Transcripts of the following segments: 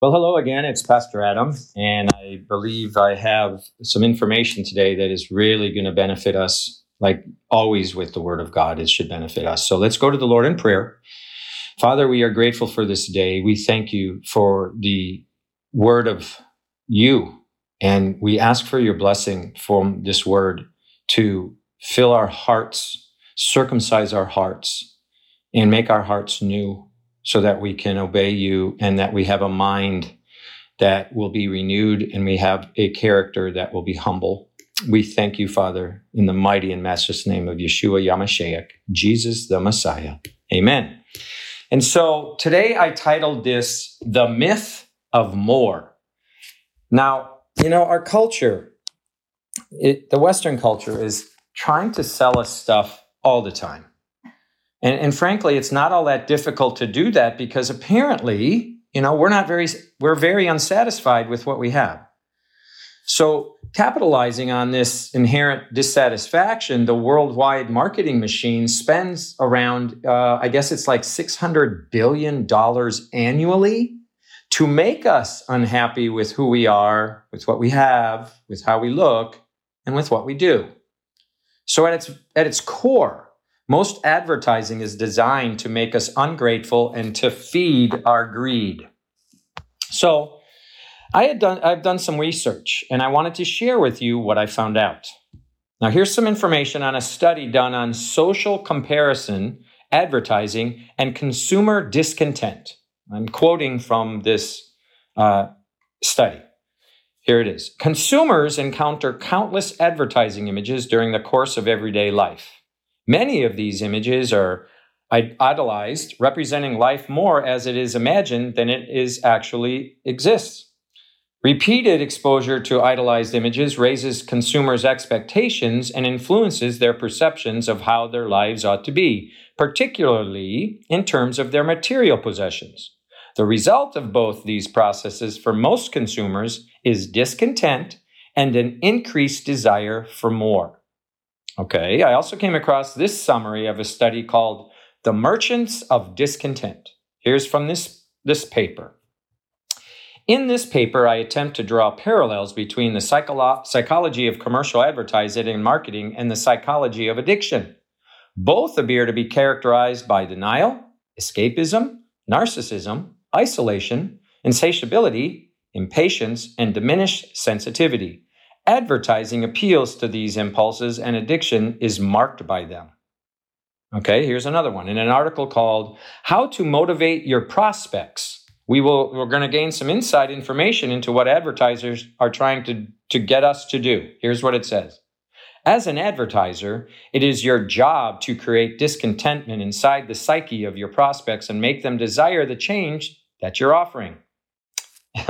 Well, hello again. It's Pastor Adam, and I believe I have some information today that is really going to benefit us, like always with the Word of God, it should benefit us. So let's go to the Lord in prayer. Father, we are grateful for this day. We thank you for the Word of you, and we ask for your blessing from this Word to fill our hearts, circumcise our hearts, and make our hearts new so that we can obey you and that we have a mind that will be renewed and we have a character that will be humble. We thank you, Father, in the mighty and matchless name of Yeshua HaMashiach, Jesus the Messiah. Amen. And so today I titled this The Myth of More. Now, you know, our culture, it, the Western culture, is trying to sell us stuff all the time. And, and frankly, it's not all that difficult to do that because apparently, you know, we're not very, we're very unsatisfied with what we have. So, capitalizing on this inherent dissatisfaction, the worldwide marketing machine spends around, uh, I guess it's like $600 billion annually to make us unhappy with who we are, with what we have, with how we look, and with what we do. So, at its, at its core, most advertising is designed to make us ungrateful and to feed our greed. So, I had done I've done some research and I wanted to share with you what I found out. Now, here's some information on a study done on social comparison, advertising, and consumer discontent. I'm quoting from this uh, study. Here it is. Consumers encounter countless advertising images during the course of everyday life. Many of these images are idolized, representing life more as it is imagined than it is actually exists. Repeated exposure to idolized images raises consumers' expectations and influences their perceptions of how their lives ought to be, particularly in terms of their material possessions. The result of both these processes for most consumers is discontent and an increased desire for more. Okay, I also came across this summary of a study called The Merchants of Discontent. Here's from this, this paper. In this paper, I attempt to draw parallels between the psycholo- psychology of commercial advertising and marketing and the psychology of addiction. Both appear to be characterized by denial, escapism, narcissism, isolation, insatiability, impatience, and diminished sensitivity. Advertising appeals to these impulses, and addiction is marked by them. Okay, here's another one. In an article called How to Motivate Your Prospects, we will, we're going to gain some inside information into what advertisers are trying to, to get us to do. Here's what it says. As an advertiser, it is your job to create discontentment inside the psyche of your prospects and make them desire the change that you're offering.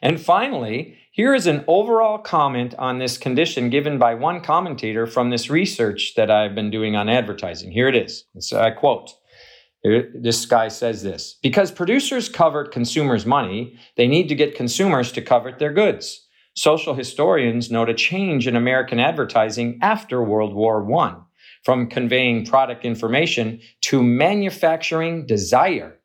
and finally, here is an overall comment on this condition given by one commentator from this research that I've been doing on advertising. Here it is. So I quote. This guy says this because producers covet consumers' money, they need to get consumers to covet their goods. Social historians note a change in American advertising after World War I, from conveying product information to manufacturing desire.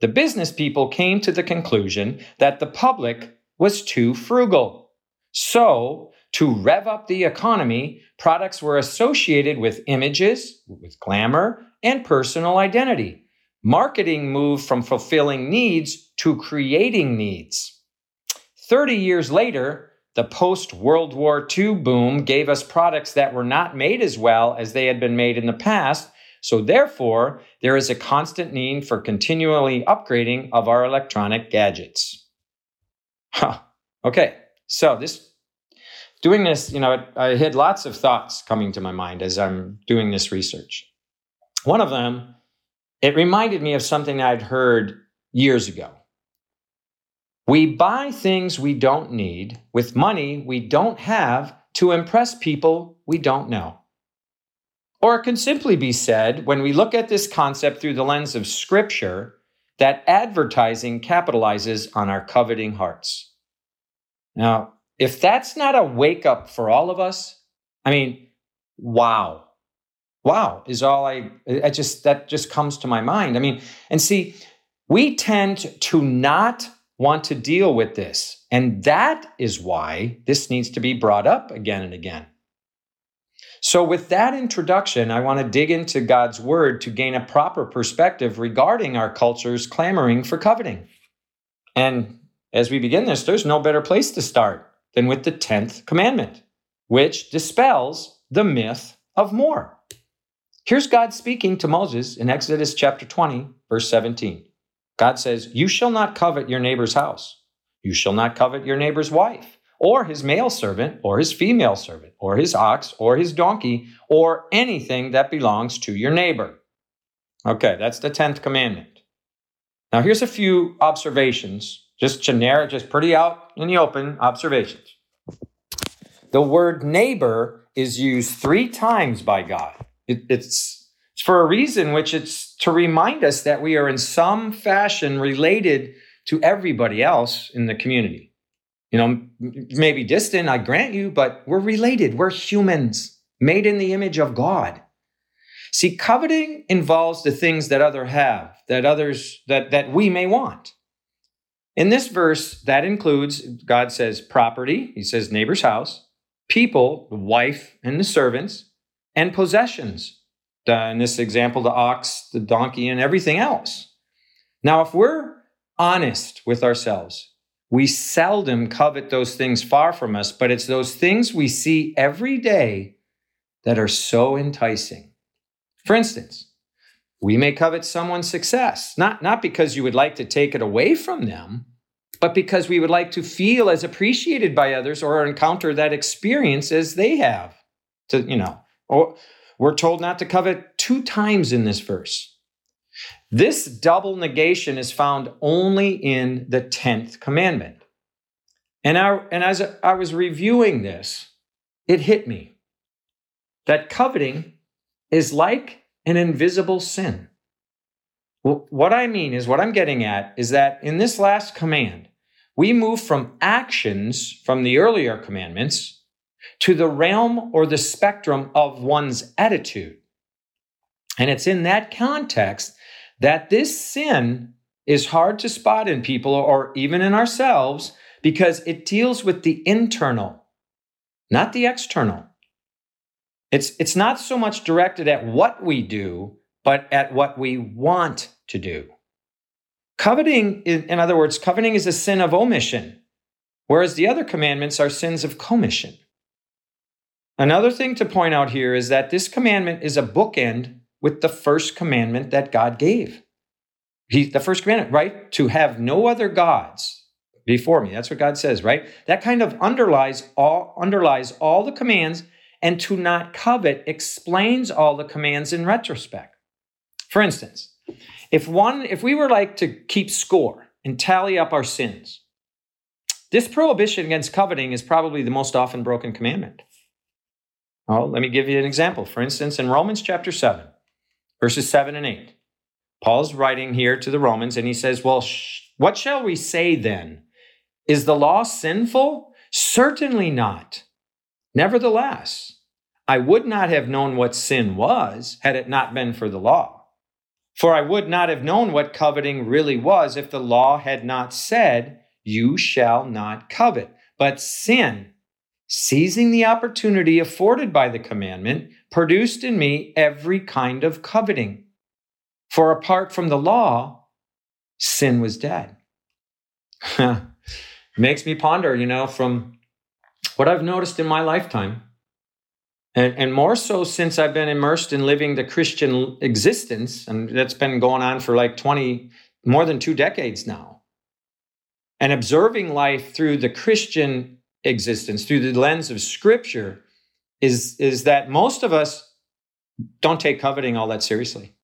The business people came to the conclusion that the public was too frugal. So, to rev up the economy, products were associated with images, with glamour, and personal identity. Marketing moved from fulfilling needs to creating needs. 30 years later, the post World War II boom gave us products that were not made as well as they had been made in the past. So, therefore, there is a constant need for continually upgrading of our electronic gadgets. Huh. Okay. So this doing this, you know, I had lots of thoughts coming to my mind as I'm doing this research. One of them, it reminded me of something I'd heard years ago. We buy things we don't need with money we don't have to impress people we don't know. Or it can simply be said, when we look at this concept through the lens of Scripture, that advertising capitalizes on our coveting hearts. Now, if that's not a wake up for all of us, I mean, wow. Wow is all I, I just, that just comes to my mind. I mean, and see, we tend to not want to deal with this. And that is why this needs to be brought up again and again. So, with that introduction, I want to dig into God's word to gain a proper perspective regarding our culture's clamoring for coveting. And as we begin this, there's no better place to start than with the 10th commandment, which dispels the myth of more. Here's God speaking to Moses in Exodus chapter 20, verse 17. God says, You shall not covet your neighbor's house. You shall not covet your neighbor's wife, or his male servant, or his female servant, or his ox, or his donkey, or anything that belongs to your neighbor. Okay, that's the 10th commandment. Now, here's a few observations, just generic, just pretty out in the open observations. The word neighbor is used three times by God. It, it's it's for a reason, which it's to remind us that we are in some fashion related to everybody else in the community. You know, maybe distant, I grant you, but we're related. We're humans made in the image of God. See, coveting involves the things that other have, that others that that we may want. In this verse, that includes God says property, he says neighbor's house, people, the wife and the servants, and possessions, in this example, the ox, the donkey, and everything else. Now, if we're honest with ourselves, we seldom covet those things far from us, but it's those things we see every day that are so enticing. For instance, we may covet someone's success, not, not because you would like to take it away from them, but because we would like to feel as appreciated by others or encounter that experience as they have. To, you know, or we're told not to covet two times in this verse. This double negation is found only in the 10th commandment. And, I, and as I was reviewing this, it hit me that coveting is like an invisible sin. What I mean is, what I'm getting at is that in this last command, we move from actions from the earlier commandments to the realm or the spectrum of one's attitude. And it's in that context that this sin is hard to spot in people or even in ourselves because it deals with the internal, not the external. It's, it's not so much directed at what we do, but at what we want to do. Coveting, in other words, coveting is a sin of omission, whereas the other commandments are sins of commission. Another thing to point out here is that this commandment is a bookend with the first commandment that God gave. He, the first commandment, right? To have no other gods before me. That's what God says, right? That kind of underlies all underlies all the commands, and to not covet explains all the commands in retrospect. For instance, if one, if we were like to keep score and tally up our sins, this prohibition against coveting is probably the most often broken commandment. Well, let me give you an example. For instance, in Romans chapter 7, verses 7 and 8, Paul's writing here to the Romans and he says, Well, sh- what shall we say then? Is the law sinful? Certainly not. Nevertheless, I would not have known what sin was had it not been for the law. For I would not have known what coveting really was if the law had not said, You shall not covet. But sin, seizing the opportunity afforded by the commandment, produced in me every kind of coveting. For apart from the law, sin was dead. Makes me ponder, you know, from what I've noticed in my lifetime, and, and more so since I've been immersed in living the Christian existence, and that's been going on for like 20, more than two decades now. And observing life through the Christian existence through the lens of scripture is is that most of us don't take coveting all that seriously.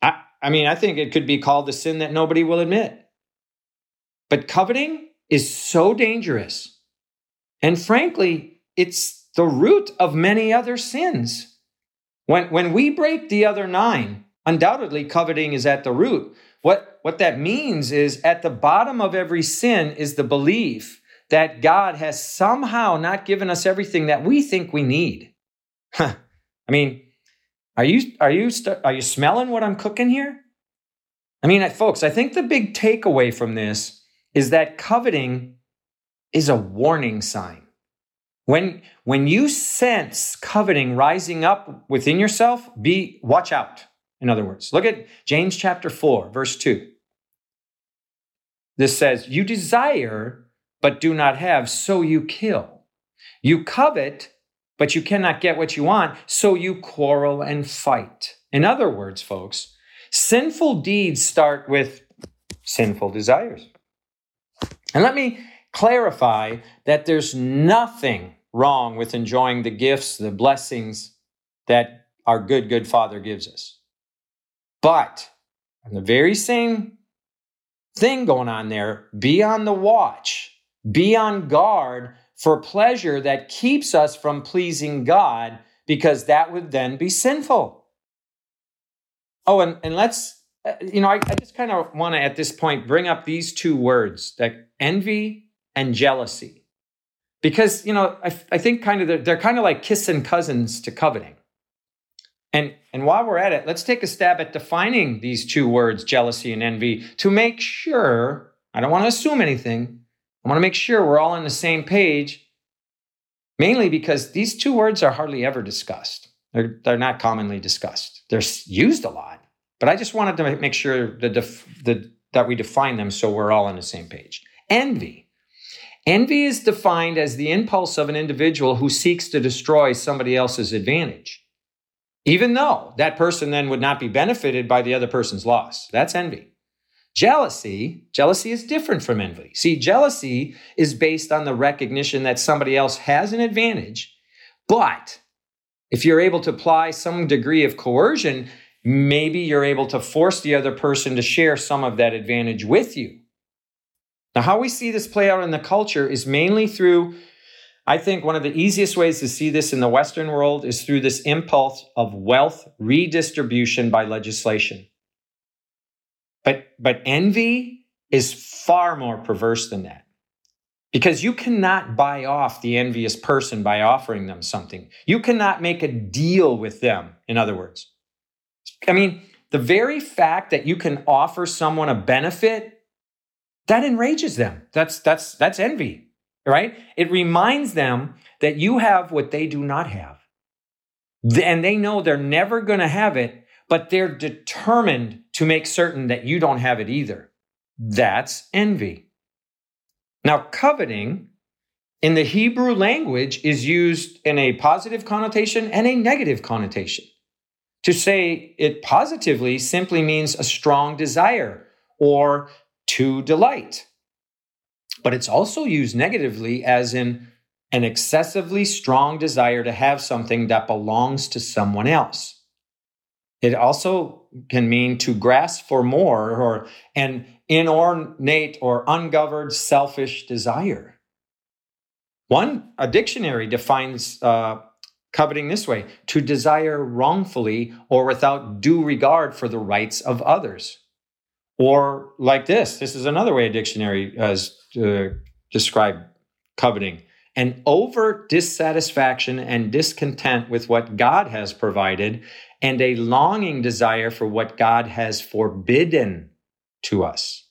I, I mean, I think it could be called the sin that nobody will admit. But coveting is so dangerous. And frankly, it's the root of many other sins. When, when we break the other nine, undoubtedly coveting is at the root. What, what that means is at the bottom of every sin is the belief that God has somehow not given us everything that we think we need. I mean, are you are you are you smelling what I'm cooking here? I mean, folks, I think the big takeaway from this is that coveting is a warning sign. When when you sense coveting rising up within yourself, be watch out. In other words, look at James chapter 4, verse 2. This says, "You desire but do not have, so you kill. You covet, but you cannot get what you want, so you quarrel and fight." In other words, folks, sinful deeds start with sinful desires. And let me clarify that there's nothing wrong with enjoying the gifts, the blessings that our good, good Father gives us. But the very same thing going on there, be on the watch, be on guard for pleasure that keeps us from pleasing God, because that would then be sinful. Oh, and, and let's, uh, you know, I, I just kind of want to at this point bring up these two words that envy and jealousy. Because, you know, I, I think kind of they're, they're kind of like kissing cousins to coveting. And, and while we're at it, let's take a stab at defining these two words, jealousy and envy, to make sure, I don't want to assume anything, I want to make sure we're all on the same page, mainly because these two words are hardly ever discussed. They're, they're not commonly discussed. They're used a lot, but I just wanted to make sure that, def, the, that we define them so we're all on the same page. Envy Envy is defined as the impulse of an individual who seeks to destroy somebody else's advantage, even though that person then would not be benefited by the other person's loss. That's envy. Jealousy, jealousy is different from envy. See, jealousy is based on the recognition that somebody else has an advantage, but if you're able to apply some degree of coercion, maybe you're able to force the other person to share some of that advantage with you. Now, how we see this play out in the culture is mainly through, I think, one of the easiest ways to see this in the Western world is through this impulse of wealth redistribution by legislation. But, but envy is far more perverse than that. Because you cannot buy off the envious person by offering them something. You cannot make a deal with them, in other words. I mean, the very fact that you can offer someone a benefit that enrages them. That's that's that's envy, right? It reminds them that you have what they do not have. And they know they're never going to have it, but they're determined to make certain that you don't have it either. That's envy. Now, coveting in the Hebrew language is used in a positive connotation and a negative connotation. To say it positively simply means a strong desire or to delight. But it's also used negatively as in an excessively strong desire to have something that belongs to someone else. It also can mean to grasp for more or an inordinate or ungoverned selfish desire. One, a dictionary defines uh, coveting this way to desire wrongfully or without due regard for the rights of others. Or like this this is another way a dictionary has uh, described coveting an overt dissatisfaction and discontent with what God has provided, and a longing desire for what God has forbidden to us.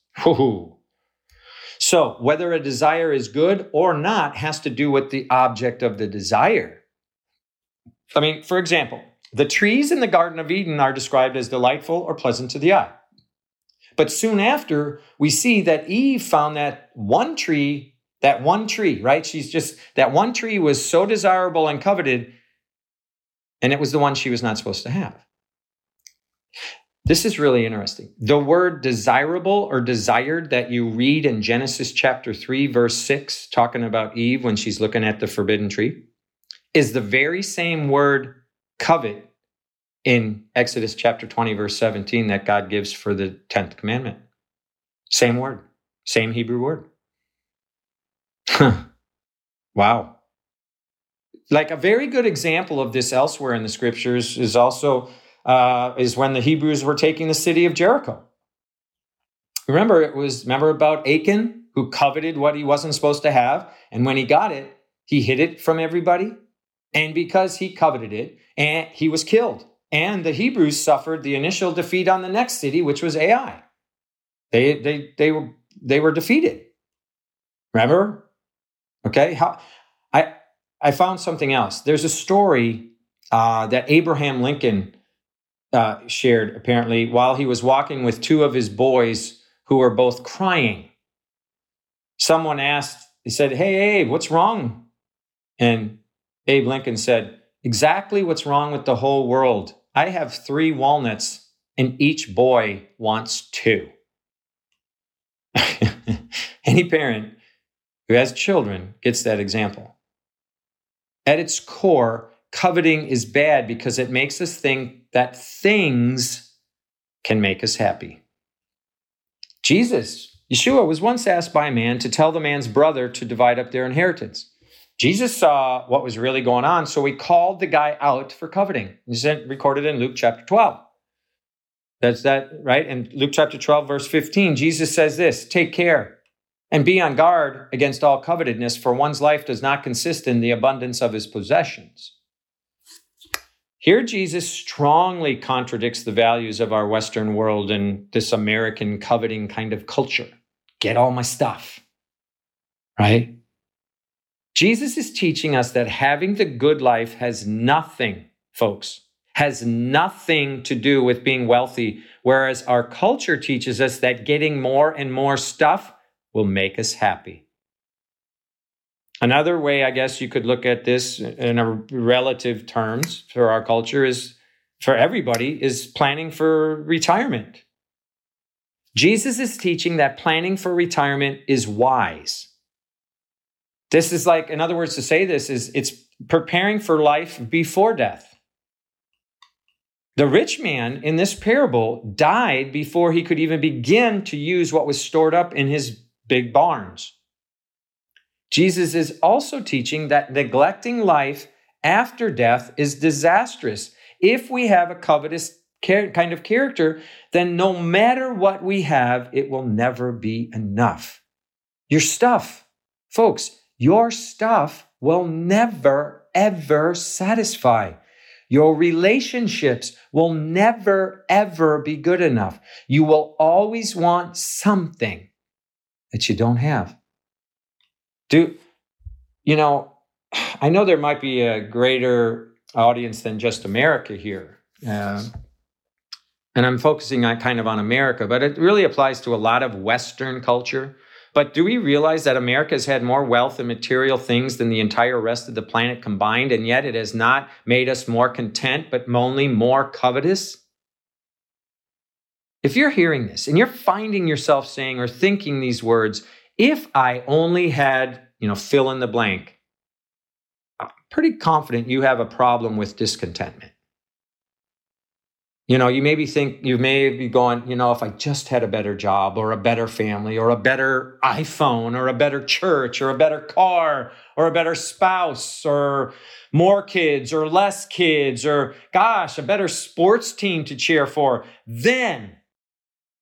So, whether a desire is good or not has to do with the object of the desire. I mean, for example, the trees in the Garden of Eden are described as delightful or pleasant to the eye. But soon after, we see that Eve found that one tree, that one tree, right? She's just, that one tree was so desirable and coveted, and it was the one she was not supposed to have. This is really interesting. The word desirable or desired that you read in Genesis chapter 3, verse 6, talking about Eve when she's looking at the forbidden tree, is the very same word covet in Exodus chapter 20, verse 17, that God gives for the 10th commandment. Same word, same Hebrew word. wow. like a very good example of this elsewhere in the scriptures is also uh, is when the Hebrews were taking the city of Jericho. Remember, it was remember about Achan who coveted what he wasn't supposed to have, and when he got it, he hid it from everybody, and because he coveted it, and he was killed. And the Hebrews suffered the initial defeat on the next city, which was Ai. They they they were they were defeated. Remember? Okay. How I I found something else. There's a story uh, that Abraham Lincoln uh, shared apparently while he was walking with two of his boys who were both crying. Someone asked, he said, Hey, Abe, what's wrong? And Abe Lincoln said, Exactly what's wrong with the whole world. I have three walnuts, and each boy wants two. Any parent who has children gets that example. At its core, coveting is bad because it makes us think that things can make us happy. Jesus, Yeshua, was once asked by a man to tell the man's brother to divide up their inheritance. Jesus saw what was really going on, so he called the guy out for coveting. This is recorded in Luke chapter 12. That's that, right? In Luke chapter 12, verse 15, Jesus says this Take care and be on guard against all covetousness, for one's life does not consist in the abundance of his possessions. Here, Jesus strongly contradicts the values of our Western world and this American coveting kind of culture. Get all my stuff, right? Jesus is teaching us that having the good life has nothing, folks, has nothing to do with being wealthy, whereas our culture teaches us that getting more and more stuff will make us happy. Another way, I guess, you could look at this in a relative terms for our culture is for everybody is planning for retirement. Jesus is teaching that planning for retirement is wise. This is like, in other words, to say this is it's preparing for life before death. The rich man in this parable died before he could even begin to use what was stored up in his big barns. Jesus is also teaching that neglecting life after death is disastrous. If we have a covetous kind of character, then no matter what we have, it will never be enough. Your stuff, folks, your stuff will never, ever satisfy. Your relationships will never, ever be good enough. You will always want something that you don't have. Do you know? I know there might be a greater audience than just America here. Uh, and I'm focusing on kind of on America, but it really applies to a lot of Western culture. But do we realize that America has had more wealth and material things than the entire rest of the planet combined, and yet it has not made us more content, but only more covetous? If you're hearing this and you're finding yourself saying or thinking these words, if I only had, you know, fill in the blank, I'm pretty confident you have a problem with discontentment. You know, you maybe think you may be going, you know, if I just had a better job or a better family or a better iPhone or a better church or a better car or a better spouse or more kids or less kids or gosh, a better sports team to cheer for, then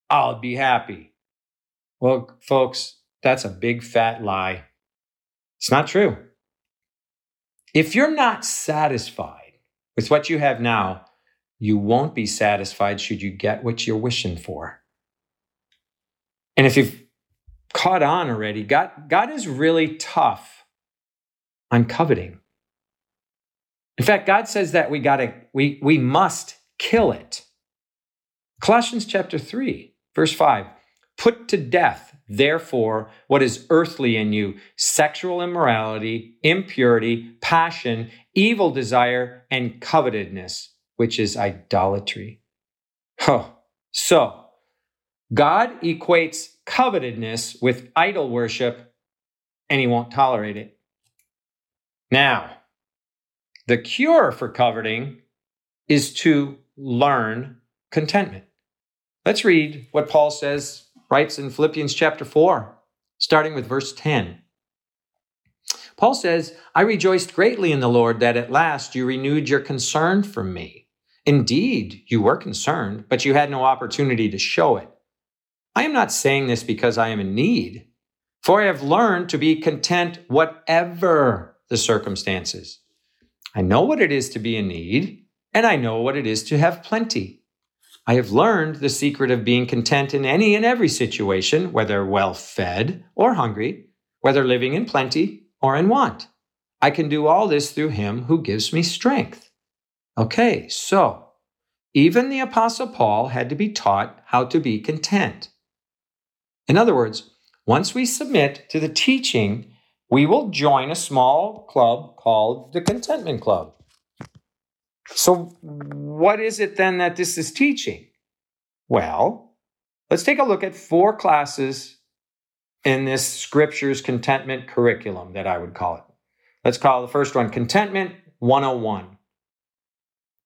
I'll be happy. Well, folks, that's a big fat lie. It's not true. If you're not satisfied with what you have now, you won't be satisfied should you get what you're wishing for. And if you've caught on already, God, God is really tough on coveting. In fact, God says that we gotta, we, we must kill it. Colossians chapter 3. Verse 5 Put to death, therefore, what is earthly in you sexual immorality, impurity, passion, evil desire, and covetedness, which is idolatry. Oh, so God equates covetedness with idol worship, and he won't tolerate it. Now, the cure for coveting is to learn contentment. Let's read what Paul says, writes in Philippians chapter 4, starting with verse 10. Paul says, I rejoiced greatly in the Lord that at last you renewed your concern for me. Indeed, you were concerned, but you had no opportunity to show it. I am not saying this because I am in need, for I have learned to be content whatever the circumstances. I know what it is to be in need, and I know what it is to have plenty. I have learned the secret of being content in any and every situation, whether well fed or hungry, whether living in plenty or in want. I can do all this through him who gives me strength. Okay, so even the Apostle Paul had to be taught how to be content. In other words, once we submit to the teaching, we will join a small club called the Contentment Club. So, what is it then that this is teaching? Well, let's take a look at four classes in this scripture's contentment curriculum that I would call it. Let's call the first one Contentment 101.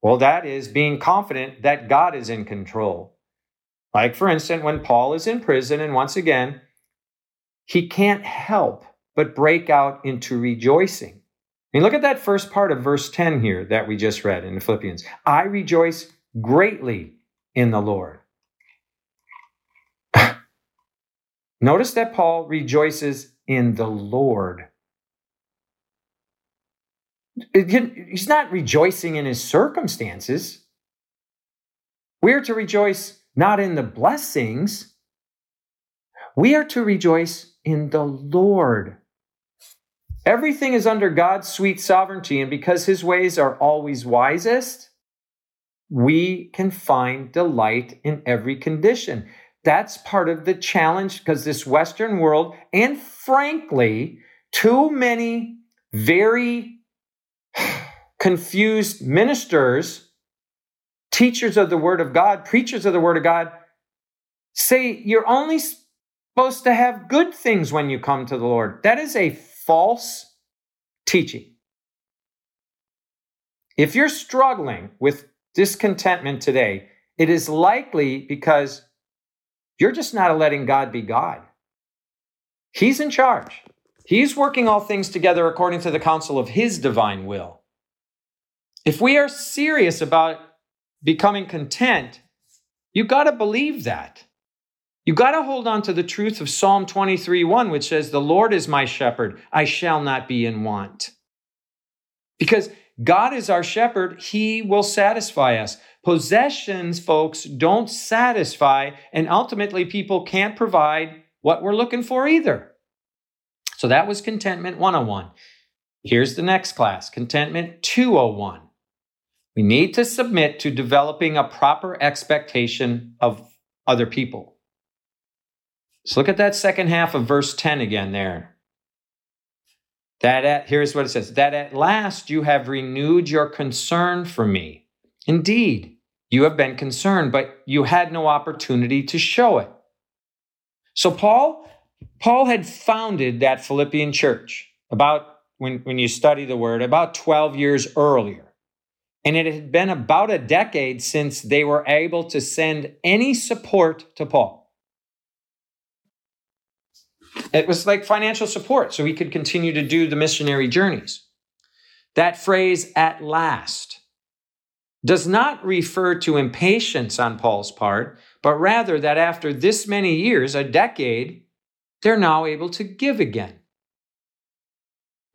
Well, that is being confident that God is in control. Like, for instance, when Paul is in prison, and once again, he can't help but break out into rejoicing. I mean, look at that first part of verse 10 here that we just read in the Philippians. I rejoice greatly in the Lord. Notice that Paul rejoices in the Lord. He's not rejoicing in his circumstances. We are to rejoice not in the blessings, we are to rejoice in the Lord. Everything is under God's sweet sovereignty, and because his ways are always wisest, we can find delight in every condition. That's part of the challenge because this Western world, and frankly, too many very confused ministers, teachers of the Word of God, preachers of the Word of God, say you're only supposed to have good things when you come to the Lord. That is a false teaching. If you're struggling with discontentment today, it is likely because you're just not letting God be God. He's in charge. He's working all things together according to the counsel of His divine will. If we are serious about becoming content, you've got to believe that. You got to hold on to the truth of Psalm 23 1, which says, The Lord is my shepherd, I shall not be in want. Because God is our shepherd, He will satisfy us. Possessions, folks, don't satisfy, and ultimately, people can't provide what we're looking for either. So that was Contentment 101. Here's the next class Contentment 201. We need to submit to developing a proper expectation of other people. So look at that second half of verse 10 again there. That at, here's what it says that at last you have renewed your concern for me. Indeed, you have been concerned, but you had no opportunity to show it. So Paul, Paul had founded that Philippian church about when, when you study the word, about 12 years earlier. And it had been about a decade since they were able to send any support to Paul. It was like financial support so he could continue to do the missionary journeys. That phrase, at last, does not refer to impatience on Paul's part, but rather that after this many years, a decade, they're now able to give again.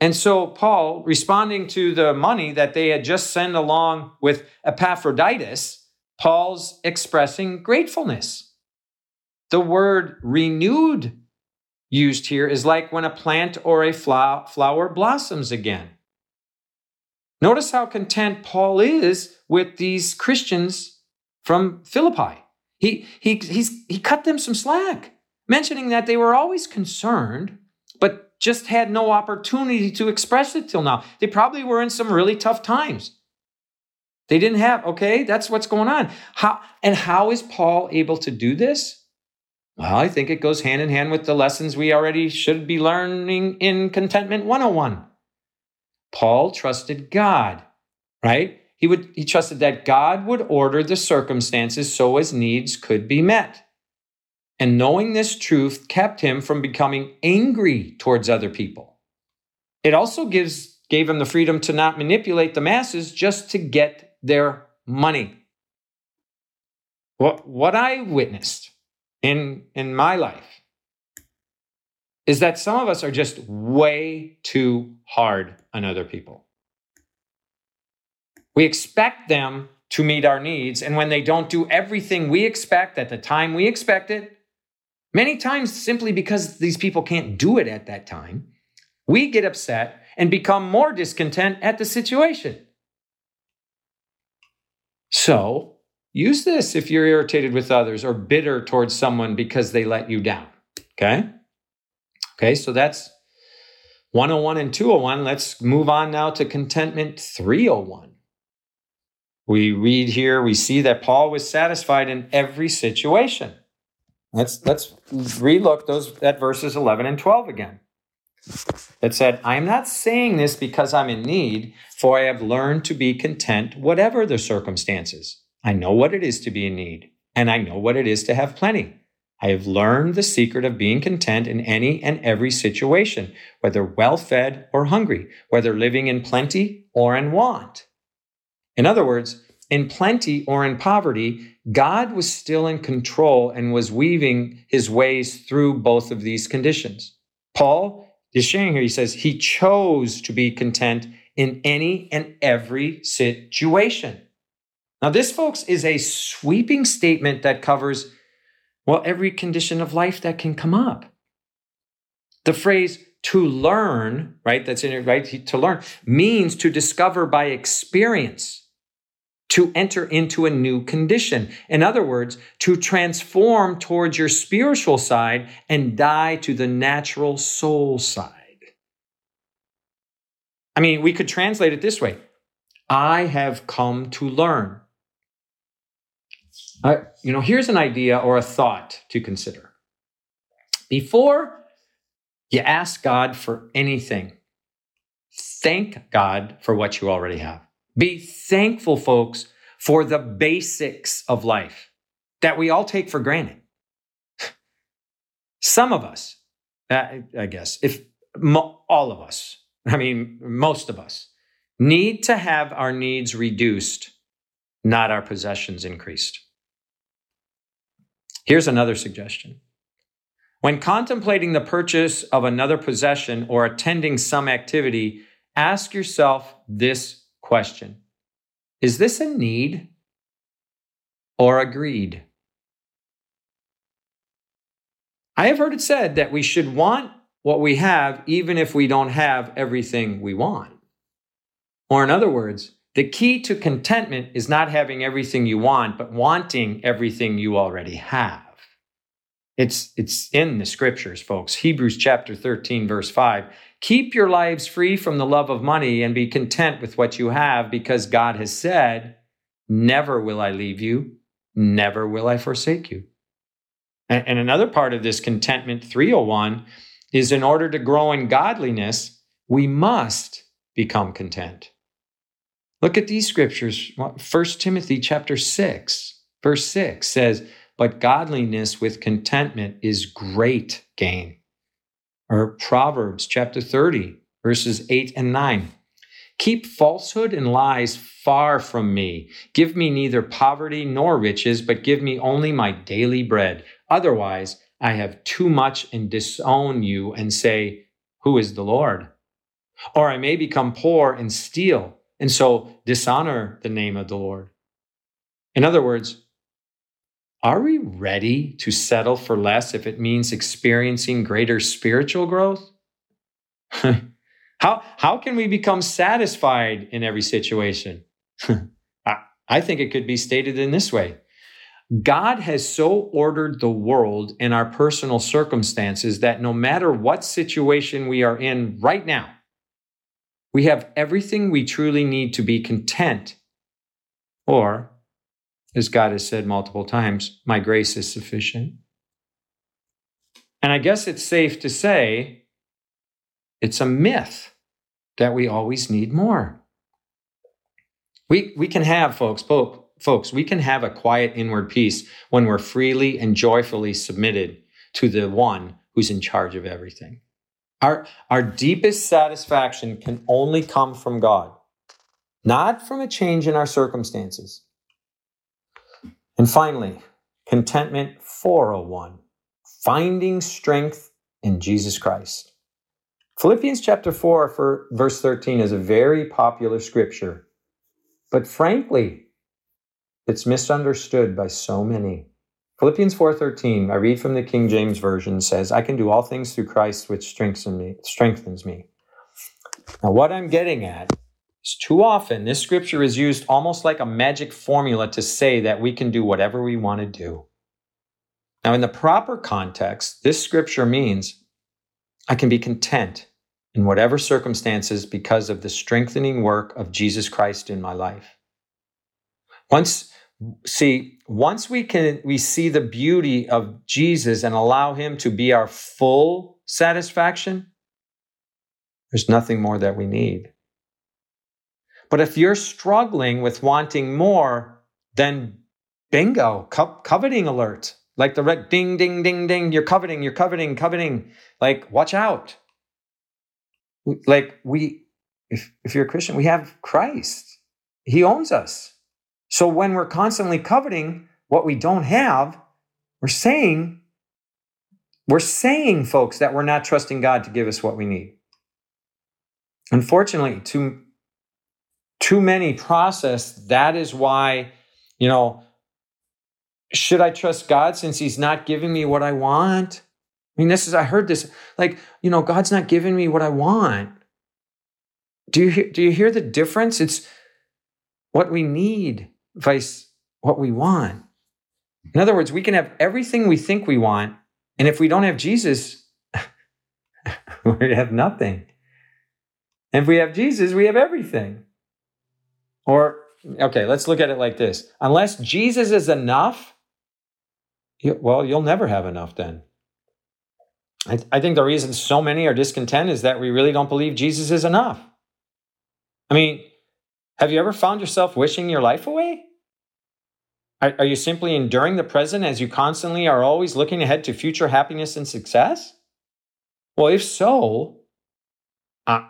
And so, Paul, responding to the money that they had just sent along with Epaphroditus, Paul's expressing gratefulness. The word renewed used here is like when a plant or a flower blossoms again. Notice how content Paul is with these Christians from Philippi. He, he, he's, he cut them some slack, mentioning that they were always concerned, but just had no opportunity to express it till now. They probably were in some really tough times. They didn't have, okay, that's what's going on. How, and how is Paul able to do this? Well, I think it goes hand in hand with the lessons we already should be learning in Contentment 101. Paul trusted God, right? He would he trusted that God would order the circumstances so his needs could be met. And knowing this truth kept him from becoming angry towards other people. it also gives gave him the freedom to not manipulate the masses just to get their money. What, what I witnessed in, in my life is that some of us are just way too hard on other people. We expect them to meet our needs, and when they don't do everything we expect at the time we expect it, many times simply because these people can't do it at that time, we get upset and become more discontent at the situation. So, use this if you're irritated with others or bitter towards someone because they let you down. Okay? Okay, so that's 101 and 201. Let's move on now to contentment 301. We read here, we see that Paul was satisfied in every situation. Let's let's relook those at verses 11 and 12 again. It said, I am not saying this because I'm in need, for I have learned to be content whatever the circumstances. I know what it is to be in need, and I know what it is to have plenty. I have learned the secret of being content in any and every situation, whether well fed or hungry, whether living in plenty or in want. In other words, in plenty or in poverty, God was still in control and was weaving his ways through both of these conditions. Paul is sharing here, he says, he chose to be content in any and every situation. Now, this, folks, is a sweeping statement that covers, well, every condition of life that can come up. The phrase to learn, right, that's in it, right, to learn means to discover by experience to enter into a new condition. In other words, to transform towards your spiritual side and die to the natural soul side. I mean, we could translate it this way I have come to learn. You know, here's an idea or a thought to consider. Before you ask God for anything, thank God for what you already have. Be thankful, folks, for the basics of life that we all take for granted. Some of us, I guess, if all of us, I mean, most of us, need to have our needs reduced, not our possessions increased. Here's another suggestion. When contemplating the purchase of another possession or attending some activity, ask yourself this Question Is this a need or a greed? I have heard it said that we should want what we have even if we don't have everything we want. Or, in other words, the key to contentment is not having everything you want, but wanting everything you already have. It's, it's in the scriptures, folks. Hebrews chapter 13, verse 5. Keep your lives free from the love of money and be content with what you have because God has said, Never will I leave you, never will I forsake you. And, and another part of this contentment 301 is in order to grow in godliness, we must become content. Look at these scriptures. 1 Timothy chapter 6, verse 6 says, But godliness with contentment is great gain or Proverbs chapter 30, verses 8 and 9. Keep falsehood and lies far from me. Give me neither poverty nor riches, but give me only my daily bread. Otherwise, I have too much and disown you and say, Who is the Lord? Or I may become poor and steal, and so dishonor the name of the Lord. In other words, are we ready to settle for less if it means experiencing greater spiritual growth? how, how can we become satisfied in every situation? I, I think it could be stated in this way God has so ordered the world and our personal circumstances that no matter what situation we are in right now, we have everything we truly need to be content or as God has said multiple times, my grace is sufficient. And I guess it's safe to say it's a myth that we always need more. We, we can have, folks, folks, we can have a quiet inward peace when we're freely and joyfully submitted to the one who's in charge of everything. Our, our deepest satisfaction can only come from God, not from a change in our circumstances. And finally, contentment 401, finding strength in Jesus Christ. Philippians chapter 4, for verse 13, is a very popular scripture, but frankly, it's misunderstood by so many. Philippians 4:13, I read from the King James version says, "I can do all things through Christ which strengthens me." Strengthens me. Now what I'm getting at is too often this scripture is used almost like a magic formula to say that we can do whatever we want to do. Now in the proper context, this scripture means I can be content in whatever circumstances because of the strengthening work of Jesus Christ in my life. Once see once we can we see the beauty of Jesus and allow him to be our full satisfaction there's nothing more that we need. But if you're struggling with wanting more then bingo co- coveting alert. Like the red ding ding ding ding you're coveting you're coveting coveting. Like watch out. Like we if, if you're a christian we have christ. He owns us so when we're constantly coveting what we don't have, we're saying, we're saying, folks, that we're not trusting God to give us what we need. Unfortunately, too, too many process that is why, you know, should I trust God since He's not giving me what I want? I mean, this is, I heard this, like, you know, God's not giving me what I want. Do you hear, do you hear the difference? It's what we need vice what we want. In other words, we can have everything we think we want, and if we don't have Jesus, we have nothing. And if we have Jesus, we have everything. Or, okay, let's look at it like this unless Jesus is enough, well, you'll never have enough then. I, I think the reason so many are discontent is that we really don't believe Jesus is enough. I mean, have you ever found yourself wishing your life away? Are, are, you simply enduring the present as you constantly are always looking ahead to future happiness and success? Well, if so, I,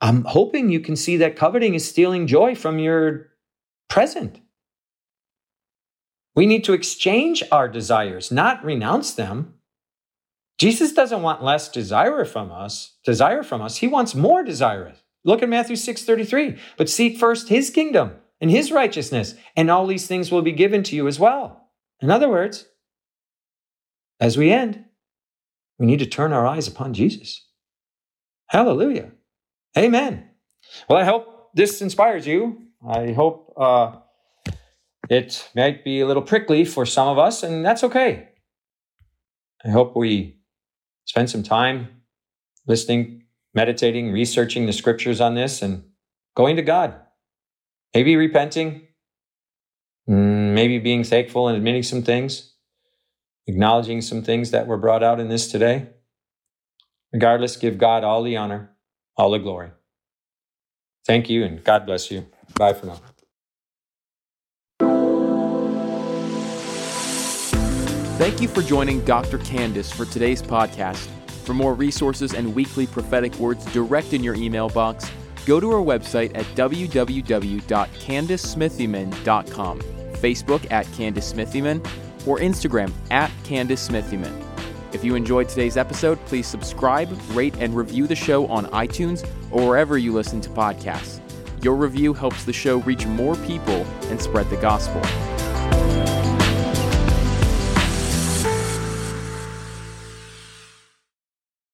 I'm hoping you can see that coveting is stealing joy from your present. We need to exchange our desires, not renounce them. Jesus doesn't want less desire from us, desire from us. He wants more desire. Look at Matthew 6:33. But seek first his kingdom and his righteousness, and all these things will be given to you as well. In other words, as we end, we need to turn our eyes upon Jesus. Hallelujah. Amen. Well, I hope this inspires you. I hope uh, it might be a little prickly for some of us, and that's okay. I hope we spend some time listening meditating, researching the scriptures on this, and going to God. Maybe repenting, mm, maybe being thankful and admitting some things, acknowledging some things that were brought out in this today. Regardless, give God all the honor, all the glory. Thank you, and God bless you. Bye for now. Thank you for joining Dr. Candice for today's podcast. For more resources and weekly prophetic words direct in your email box, go to our website at www.candicesmithyman.com, Facebook at Candice Smithyman, or Instagram at Candice Smithyman. If you enjoyed today's episode, please subscribe, rate, and review the show on iTunes or wherever you listen to podcasts. Your review helps the show reach more people and spread the gospel.